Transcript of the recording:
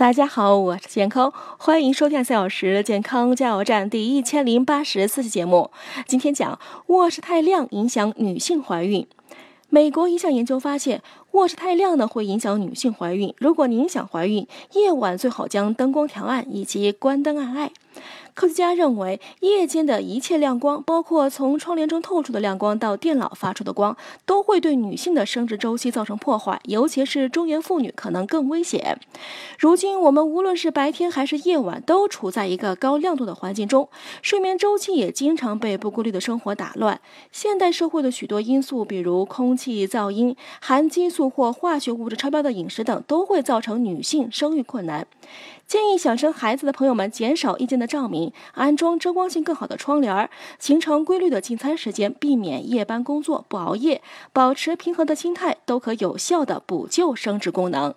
大家好，我是健康，欢迎收听三小时健康加油站第一千零八十四期节目。今天讲卧室太亮影响女性怀孕。美国一项研究发现，卧室太亮呢会影响女性怀孕。如果您想怀孕，夜晚最好将灯光调暗以及关灯暗爱。科学家认为，夜间的一切亮光，包括从窗帘中透出的亮光到电脑发出的光，都会对女性的生殖周期造成破坏，尤其是中年妇女可能更危险。如今，我们无论是白天还是夜晚，都处在一个高亮度的环境中，睡眠周期也经常被不规律的生活打乱。现代社会的许多因素，比如空气噪音、含激素或化学物质超标的饮食等，都会造成女性生育困难。建议想生孩子的朋友们减少夜间的照明，安装遮光性更好的窗帘，形成规律的进餐时间，避免夜班工作，不熬夜，保持平和的心态，都可有效的补救生殖功能。